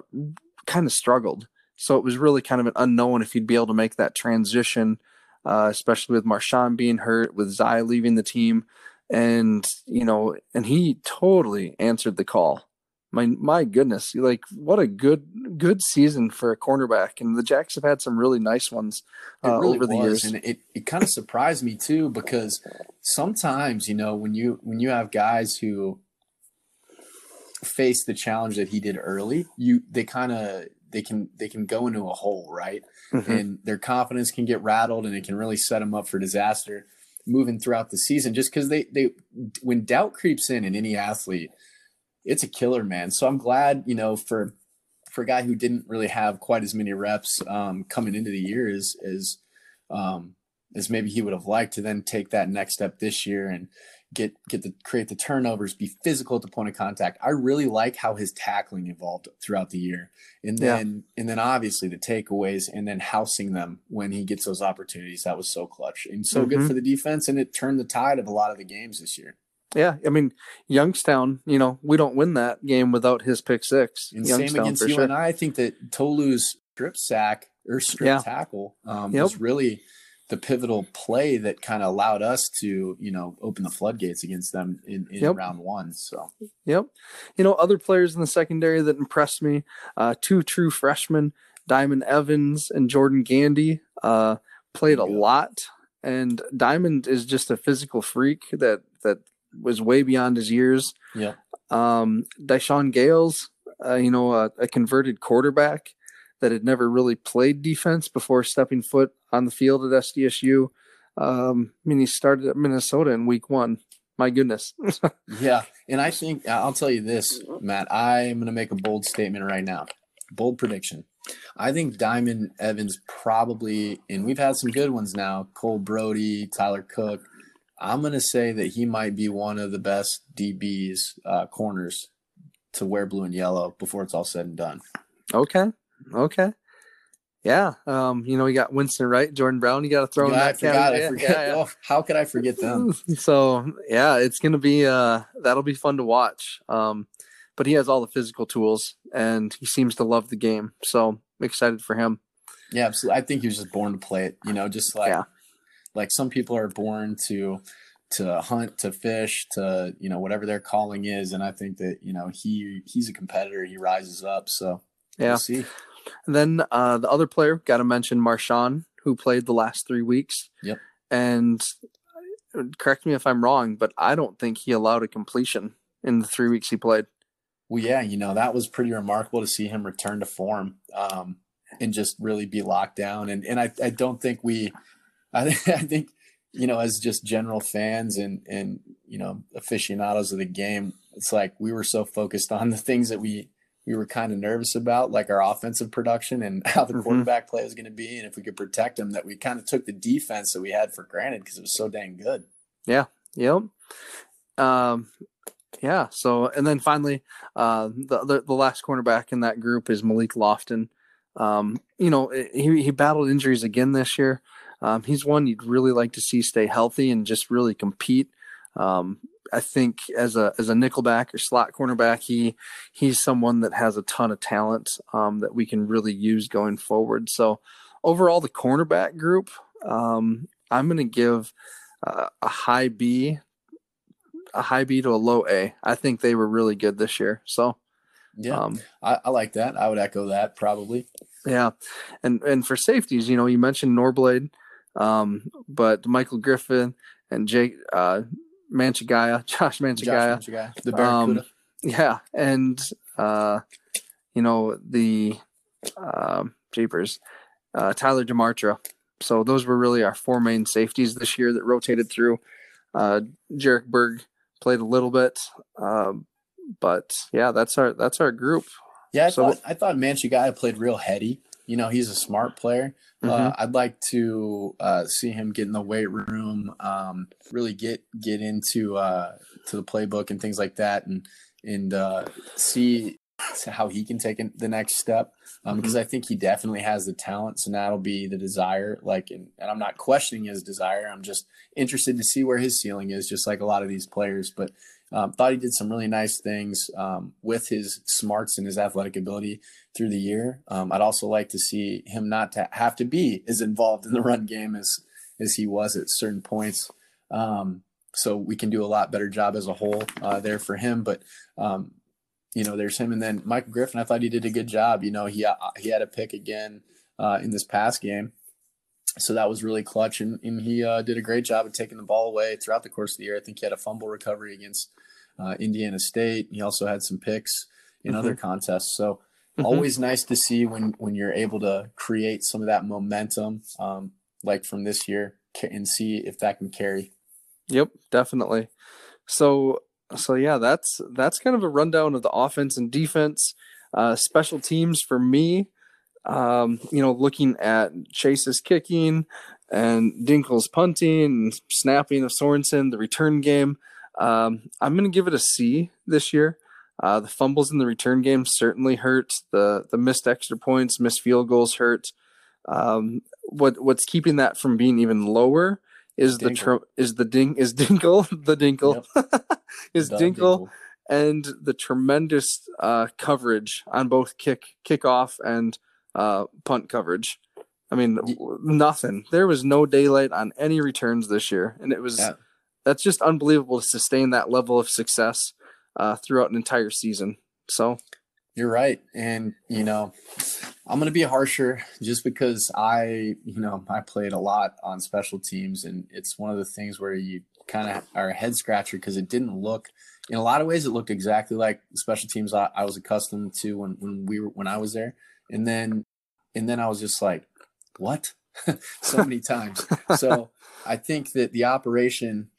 kind of struggled. So it was really kind of an unknown if he'd be able to make that transition, uh, especially with Marshawn being hurt, with Zai leaving the team, and you know, and he totally answered the call. My my goodness, like what a good good season for a cornerback, and the Jacks have had some really nice ones uh, really over the was, years. and it, it kind of surprised me too because sometimes you know when you when you have guys who face the challenge that he did early, you they kind of they can they can go into a hole, right? Mhm. And their confidence can get rattled, and it can really set them up for disaster moving throughout the season. Just because they they when doubt creeps in in any athlete, it's a killer, man. So I'm glad you know for for a guy who didn't really have quite as many reps um, coming into the year as as um, as maybe he would have liked to then take that next step this year and get get the create the turnovers, be physical at the point of contact. I really like how his tackling evolved throughout the year, and Yeah. then and then obviously the takeaways and then housing them when he gets those opportunities. That was so clutch and so good Mhm. for the defense, and it turned the tide of a lot of the games this year. Yeah, I mean Youngstown. You know, we don't win that game without his pick six. And same against you sure. and I. I think that Tolu's strip sack or strip Yeah. tackle um, Yep. was really the pivotal play that kind of allowed us to, you know, open the floodgates against them in, in Yep. round one. So Yep. You know, other players in the secondary that impressed me, uh, two true freshmen, Diamond Evans and Jordan Gandy, uh, played a There you go. lot. And Diamond is just a physical freak that that was way beyond his years. yeah, Um, Deshaun Gales, uh, you know, a, a converted quarterback that had never really played defense before stepping foot on the field at SDSU. Um, I mean, he started at Minnesota in week one. My goodness. yeah. And I think I'll tell you this, Matt. I am going to make a bold statement right now. Bold prediction. I think Diamond Evans probably, and we've had some good ones now. Cole Brody, Tyler Cook. I'm going to say that he might be one of the best DBs uh, corners to wear blue and yellow before it's all said and done. Okay. Okay. Yeah. Um, you know, you got Winston Wright, Jordan Brown, you gotta throw in Yeah, I forgot. I forget. Yeah, yeah. Oh, how could I forget them? So yeah, it's gonna be uh that'll be fun to watch. Um but he has all the physical tools and he seems to love the game. So I'm excited for him. Yeah, absolutely. I think he was just born to play it. You know, just like Yeah. Like some people are born to to hunt, to fish, to you know whatever their calling is, and I think that you know he he's a competitor. He rises up. So Yeah. we'll see. And then uh the other player, gotta mention Marshawn, who played the last three weeks. Yep. And correct me if I'm wrong, but I don't think he allowed a completion in the three weeks he played. Well, yeah, you know that was pretty remarkable to see him return to form um, and just really be locked down. And and I, I don't think we, I think I think you know as just general fans and and you know aficionados of the game, it's like we were so focused on the things that we we were kind of nervous about, like our offensive production and how the Mhm. quarterback play was going to be, and if we could protect him, that we kind of took the defense that we had for granted because it was so dang good. Yeah. Yep. Um, yeah. So, and then finally, uh, the, the the last cornerback in that group is Malik Lofton. Um, you know, he he battled injuries again this year. Um, he's one you'd really like to see stay healthy and just really compete. Um, I think as a as a nickelback or slot cornerback, he he's someone that has a ton of talent um, that we can really use going forward. So overall, the cornerback group, um, I'm going to give uh, a high B, a high B to a low A. I think they were really good this year. So Yeah, um, I, I like that. I would echo that probably. yeah, and and for safeties, you know, you mentioned Norblade, um, but Michael Griffin and Jake uh, Manchagaya, Josh Manchagaya, Josh Manchagaya, the Barracuda. Um, yeah, and uh, you know the um Jeepers, uh, Tyler Demartra. So those were really our four main safeties this year that rotated through. Uh, Jarek Berg played a little bit, um, but yeah, that's our that's our group. Yeah, I So- thought I thought Manchagaya played real heady. You know, he's a smart player. Uh, Mhm. I'd like to uh, see him get in the weight room, um, really get get into uh, to the playbook and things like that, and and uh, see how he can take the next step. Um, Mm-hmm. Because I think he definitely has the talent, so that'll be the desire. Like, and, and I'm not questioning his desire. I'm just interested to see where his ceiling is, just like a lot of these players. But um, thought he did some really nice things um, with his smarts and his athletic ability through the year. Um, I'd also like to see him not to have to be as involved in the run game as as he was at certain points. Um, so we can do a lot better job as a whole uh, there for him. But um, you know, there's him, and then Michael Griffin. I thought he did a good job. You know, he uh, he had a pick again uh, in this past game. So that was really clutch, and, and he uh, did a great job of taking the ball away throughout the course of the year. I think he had a fumble recovery against uh, Indiana State. He also had some picks in other contests. So Mhm. always nice to see when when you're able to create some of that momentum, um, like from this year, and see if that can carry. Yep, definitely. So so yeah, that's that's kind of a rundown of the offense and defense. Uh, special teams for me, um, you know, looking at Chase's kicking and Dinkel's punting and snapping of Sorensen, the return game. Um, I'm going to give it a C this year. Uh, the fumbles in the return game certainly hurt. The the missed extra points, missed field goals hurt. Um, what what's keeping that from being even lower is the tr- is the ding is Dinkle the Dinkle is Doug Dinkle and the tremendous uh, coverage on both kick kickoff and uh, punt coverage. I mean, nothing. There was no daylight on any returns this year, and it was yeah. that's just unbelievable to sustain that level of success uh, throughout an entire season. So, you're right, and you know, I'm going to be harsher just because I, you know, I played a lot on special teams, and it's one of the things where you kind of are a head scratcher because it didn't look. In a lot of ways, it looked exactly like special teams I, I was accustomed to when when we were when I was there, and then and then I was just like, what? so many times. so I think that the operation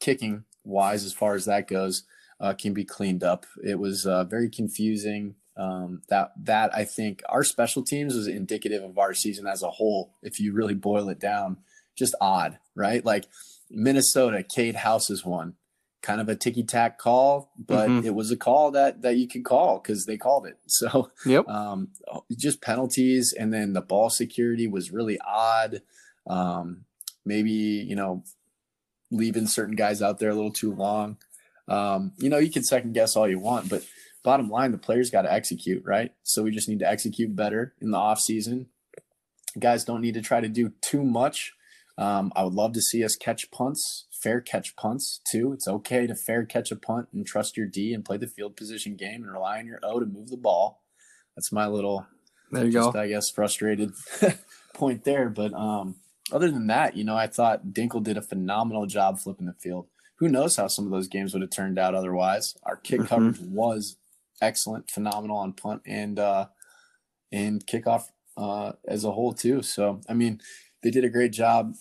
kicking wise, as far as that goes, uh, can be cleaned up. It was uh, very confusing. Um, that that I think our special teams was indicative of our season as a whole. If you really boil it down, just odd, right? Like Minnesota, Cade House is one kind of a ticky tack call, but mm-hmm. it was a call that that you could call because they called it. So yep. um, just penalties, and then the ball security was really odd. Um, maybe you know leaving certain guys out there a little too long. Um, you know, you can second guess all you want, but bottom line, the players got to execute, right? So we just need to execute better in the off season. Guys don't need to try to do too much. Um, I would love to see us catch punts fair catch punts too. It's okay to fair catch a punt and trust your D and play the field position game and rely on your O to move the ball. That's my little, there you just, go. I guess frustrated point there. But um, other than that, you know, I thought Dinkel did a phenomenal job flipping the field. Who knows how some of those games would have turned out otherwise? Our kick mm-hmm. coverage was excellent, phenomenal on punt and uh, and kickoff uh, as a whole too. So I mean, they did a great job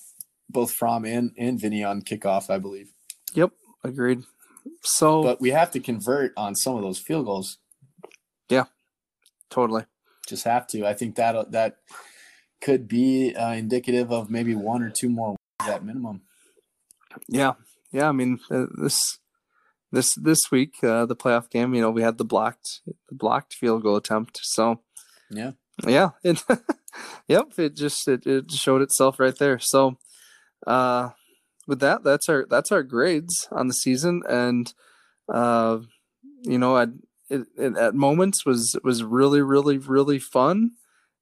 both Fromm and and Vinny on kickoff, I believe. Yep, agreed. So, but we have to convert on some of those field goals. Yeah, totally. Just have to. I think that that could be uh, indicative of maybe one or two more at minimum. Yeah, yeah. I mean, uh, this this this week, uh, the playoff game. You know, we had the blocked the blocked field goal attempt. So, yeah, yeah. It, yep. It just it, it showed itself right there. So, uh, with that, that's our that's our grades on the season, and uh, you know, I, it, it, at moments was was really really really fun,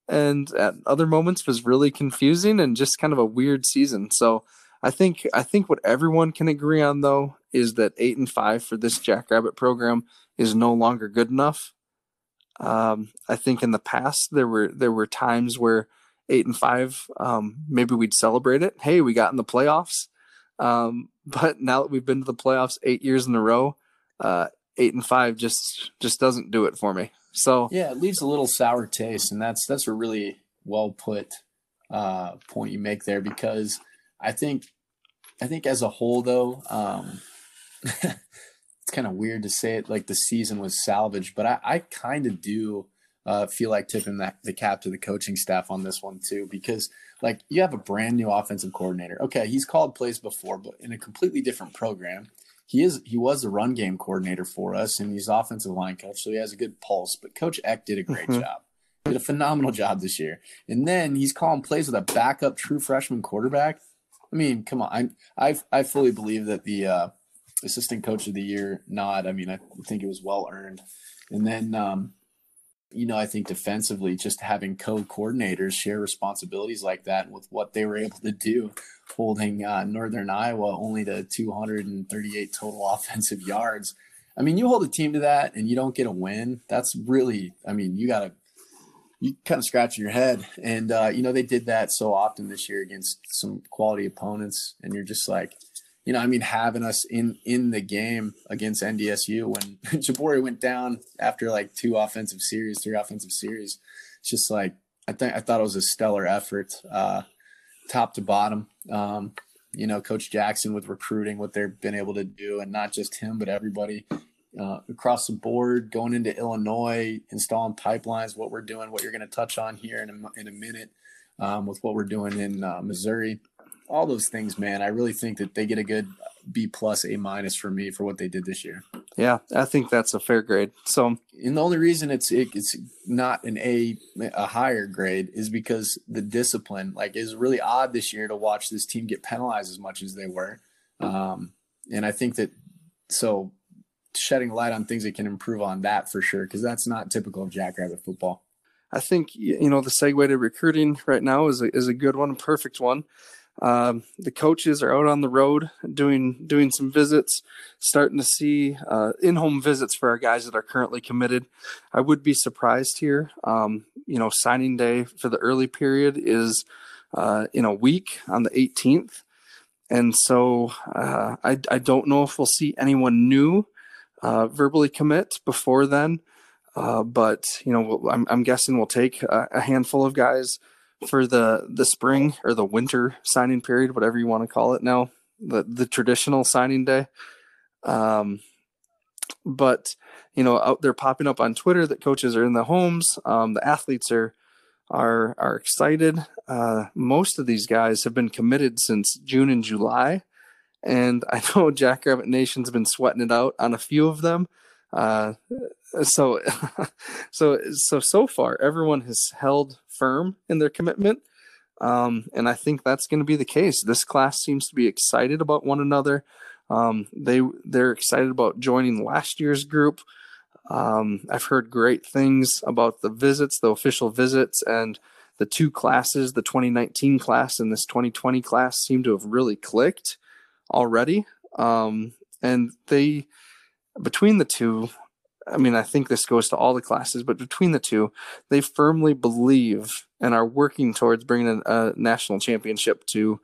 and at other moments was really confusing and just kind of a weird season. So I think I think what everyone can agree on though is that eight and five for this Jackrabbit program is no longer good enough. Um, I think in the past there were there were times where eight and five, um, maybe we'd celebrate it. Hey, we got in the playoffs. Um, but now that we've been to the playoffs eight years in a row, uh, eight and five just just doesn't do it for me. So yeah, it leaves a little sour taste, and that's that's a really well put uh, point you make there because I think I think as a whole though, um, it's kind of weird to say it like the season was salvaged, but I, I kind of do uh, feel like tipping that, the cap to the coaching staff on this one too, because like you have a brand new offensive coordinator. Okay, he's called plays before, but in a completely different program. He is he was a run game coordinator for us, and he's offensive line coach, so he has a good pulse. But Coach Eck did a great mm-hmm. job, did a phenomenal job this year. And then he's calling plays with a backup true freshman quarterback. I mean, come on, I I, I fully believe that the uh, assistant coach of the year nod. I mean, I think it was well earned. And then um, you know, I think defensively, just having co-coordinators share responsibilities like that with what they were able to do, holding uh, Northern Iowa only to 238 total offensive yards. I mean, you hold a team to that and you don't get a win. That's really, I mean, you got to, you kind of scratch your head. And, uh, you know, they did that so often this year against some quality opponents. And you're just like, you know, I mean, having us in in the game against NDSU when Jabori went down after like two offensive series, three offensive series, it's just like I think I thought it was a stellar effort, uh, top to bottom. Um, you know, Coach Jackson with recruiting, what they've been able to do, and not just him, but everybody uh, across the board, going into Illinois, installing pipelines, what we're doing, what you're going to touch on here in a, in a minute, um, with what we're doing in uh, Missouri all those things, man. I really think that they get a good B plus, A minus for me for what they did this year. Yeah, I think that's a fair grade. So, and the only reason it's it, it's not an A, a higher grade, is because the discipline, like, is really odd this year to watch this team get penalized as much as they were. Um, and I think that so shedding light on things that can improve on that for sure, because that's not typical of Jackrabbit football. I think you know the segue to recruiting right now is a, is a good one, a perfect one. Um, the coaches are out on the road doing doing some visits, starting to see uh, in-home visits for our guys that are currently committed. I would be surprised here. Um, you know, signing day for the early period is uh, in a week on the 18th, and so uh, I I don't know if we'll see anyone new uh, verbally commit before then. Uh, but you know, I'm, I'm guessing we'll take a, a handful of guys for the the spring or the winter signing period, whatever you want to call it now, the the traditional signing day. Um, but you know, out there popping up on Twitter that coaches are in the homes. Um, the athletes are are are excited. Uh, most of these guys have been committed since June and July, and I know Jackrabbit Nation's been sweating it out on a few of them. Uh, so, so, so, so far, everyone has held firm in their commitment. Um, and I think that's going to be the case. This class seems to be excited about one another. Um, they they're excited about joining last year's group. Um, I've heard great things about the visits, the official visits, and the two classes, the 2019 class and this 2020 class, seem to have really clicked already. Um, and they, between the two, I mean, I think this goes to all the classes, but between the two, they firmly believe and are working towards bringing a, a national championship to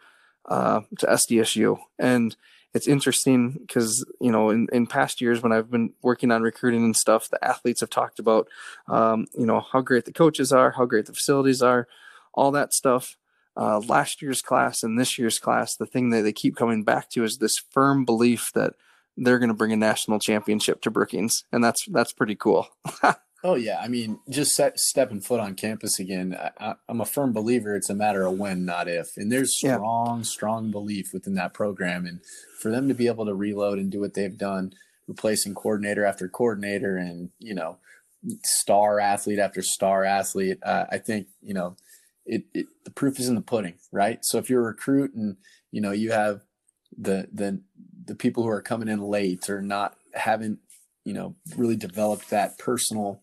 uh, to SDSU. And it's interesting because you know in, in past years when I've been working on recruiting and stuff, the athletes have talked about um, you know how great the coaches are, how great the facilities are, all that stuff. Uh, last year's class and this year's class, the thing that they keep coming back to is this firm belief that they're going to bring a national championship to Brookings, and that's that's pretty cool. oh yeah, I mean, just set, stepping foot on campus again. I, am a firm believer it's a matter of when, not if. And there's strong, yeah. strong belief within that program, and for them to be able to reload and do what they've done, replacing coordinator after coordinator, and you know, star athlete after star athlete, uh, I think you know. It, it, the proof is in the pudding, right? So if you're a recruit and you know you have the the the people who are coming in late or not haven't you know really developed that personal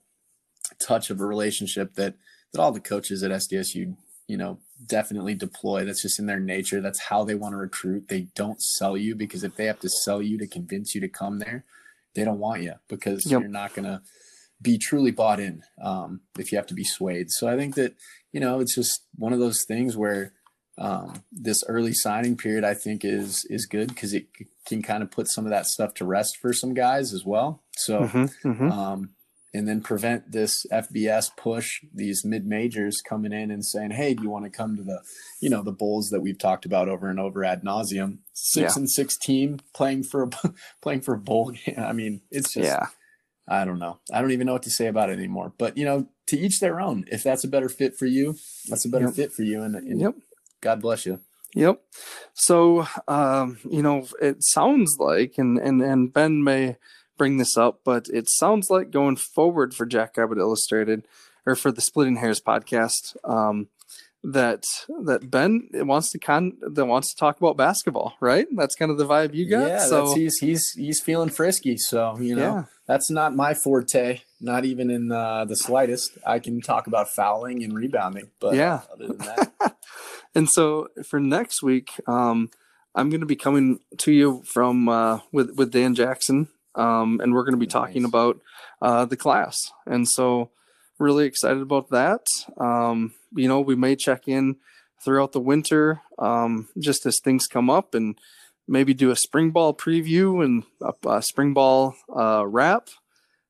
touch of a relationship that that all the coaches at SDSU you know definitely deploy. That's just in their nature. That's how they want to recruit. They don't sell you because if they have to sell you to convince you to come there they don't want you because yep. you're not going to be truly bought in um, if you have to be swayed. So i think that you know it's just one of those things where um, this early signing period I think is is good because it can kind of put some of that stuff to rest for some guys as well. So, mm-hmm, mm-hmm. Um, and then prevent this FBS push, these mid majors coming in and saying, "Hey, do you want to come to the, you know, the bowls that we've talked about over and over ad nauseum? Six yeah. and six team playing for a playing for a bowl game. I mean, it's just." Yeah. I don't know. I don't even know what to say about it anymore. But you know, to each their own. If that's a better fit for you, that's a better yep. fit for you. And, and yep. God bless you. Yep. So, um, you know, it sounds like, and, and, and Ben may bring this up, but it sounds like going forward for Jackrabbit Illustrated or for the Splitting Hairs podcast, um, that that Ben wants to con that wants to talk about basketball, right? That's kind of the vibe you got. Yeah, so he's he's he's feeling frisky. So you know, yeah. that's not my forte, not even in uh, the slightest. I can talk about fouling and rebounding, but yeah, other than that. And so for next week, um, I'm going to be coming to you from uh, with with Dan Jackson, um, and we're going to be nice. talking about uh, the class. And so, really excited about that. Um, you know, we may check in throughout the winter, um, just as things come up, and maybe do a spring ball preview and a, a spring ball uh, wrap,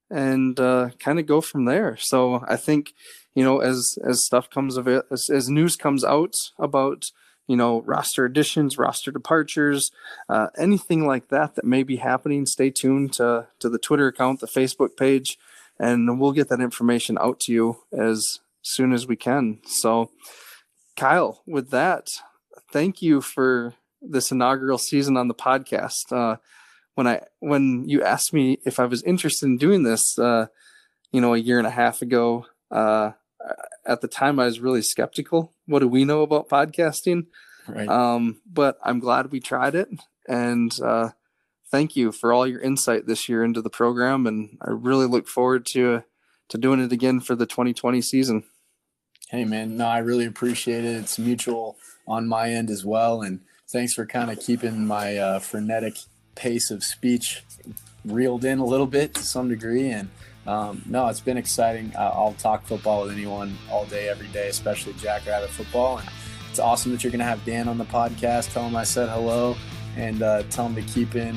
and uh, kind of go from there. So I think you know, as as stuff comes of as, as news comes out about you know roster additions, roster departures, uh, anything like that that may be happening, stay tuned to to the Twitter account, the Facebook page, and we'll get that information out to you as soon as we can. So, Kyle, with that, thank you for this inaugural season on the podcast. Uh, when I when you asked me if I was interested in doing this, uh, you know, a year and a half ago, uh, at the time I was really skeptical. What do we know about podcasting? Right. Um, but I'm glad we tried it, and uh, thank you for all your insight this year into the program. And I really look forward to to doing it again for the 2020 season. Hey, man. No, I really appreciate it. It's mutual on my end as well. And thanks for kind of keeping my uh, frenetic pace of speech reeled in a little bit to some degree. And um, no, it's been exciting. I'll talk football with anyone all day, every day, especially Jackrabbit football. And it's awesome that you're going to have Dan on the podcast. Tell him I said hello and uh, tell him to keep in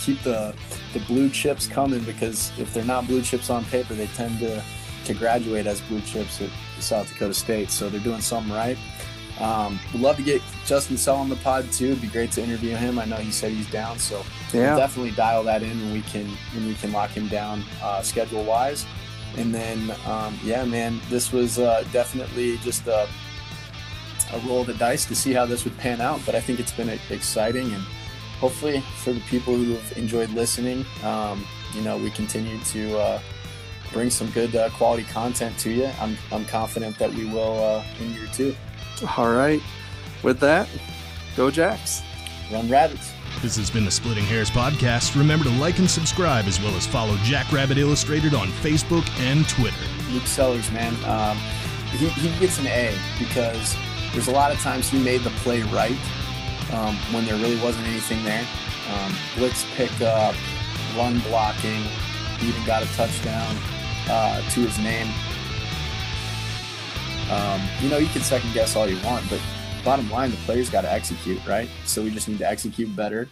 keep the the blue chips coming because if they're not blue chips on paper, they tend to to graduate as blue chips at South Dakota State. So they're doing something right. Um, would love to get Justin Sell on the pod too. It'd be great to interview him. I know he said he's down, so yeah. we'll definitely dial that in when we can when we can lock him down uh, schedule wise. And then um, yeah, man, this was uh, definitely just a, a roll of the dice to see how this would pan out. But I think it's been exciting, and hopefully for the people who have enjoyed listening, um, you know, we continue to. Uh, bring some good uh, quality content to you. I'm, I'm confident that we will uh, in year two. All right. With that, go Jacks. Run Rabbits. This has been the Splitting Hairs podcast. Remember to like and subscribe as well as follow Jackrabbit Illustrated on Facebook and Twitter. Luke Sellers, man, um, he, he gets an A because there's a lot of times he made the play right um, when there really wasn't anything there. Um, blitz pickup, run blocking, he even got a touchdown uh, to his name. Um, you know, you can second guess all you want, but bottom line, the players got to execute, right? So we just need to execute better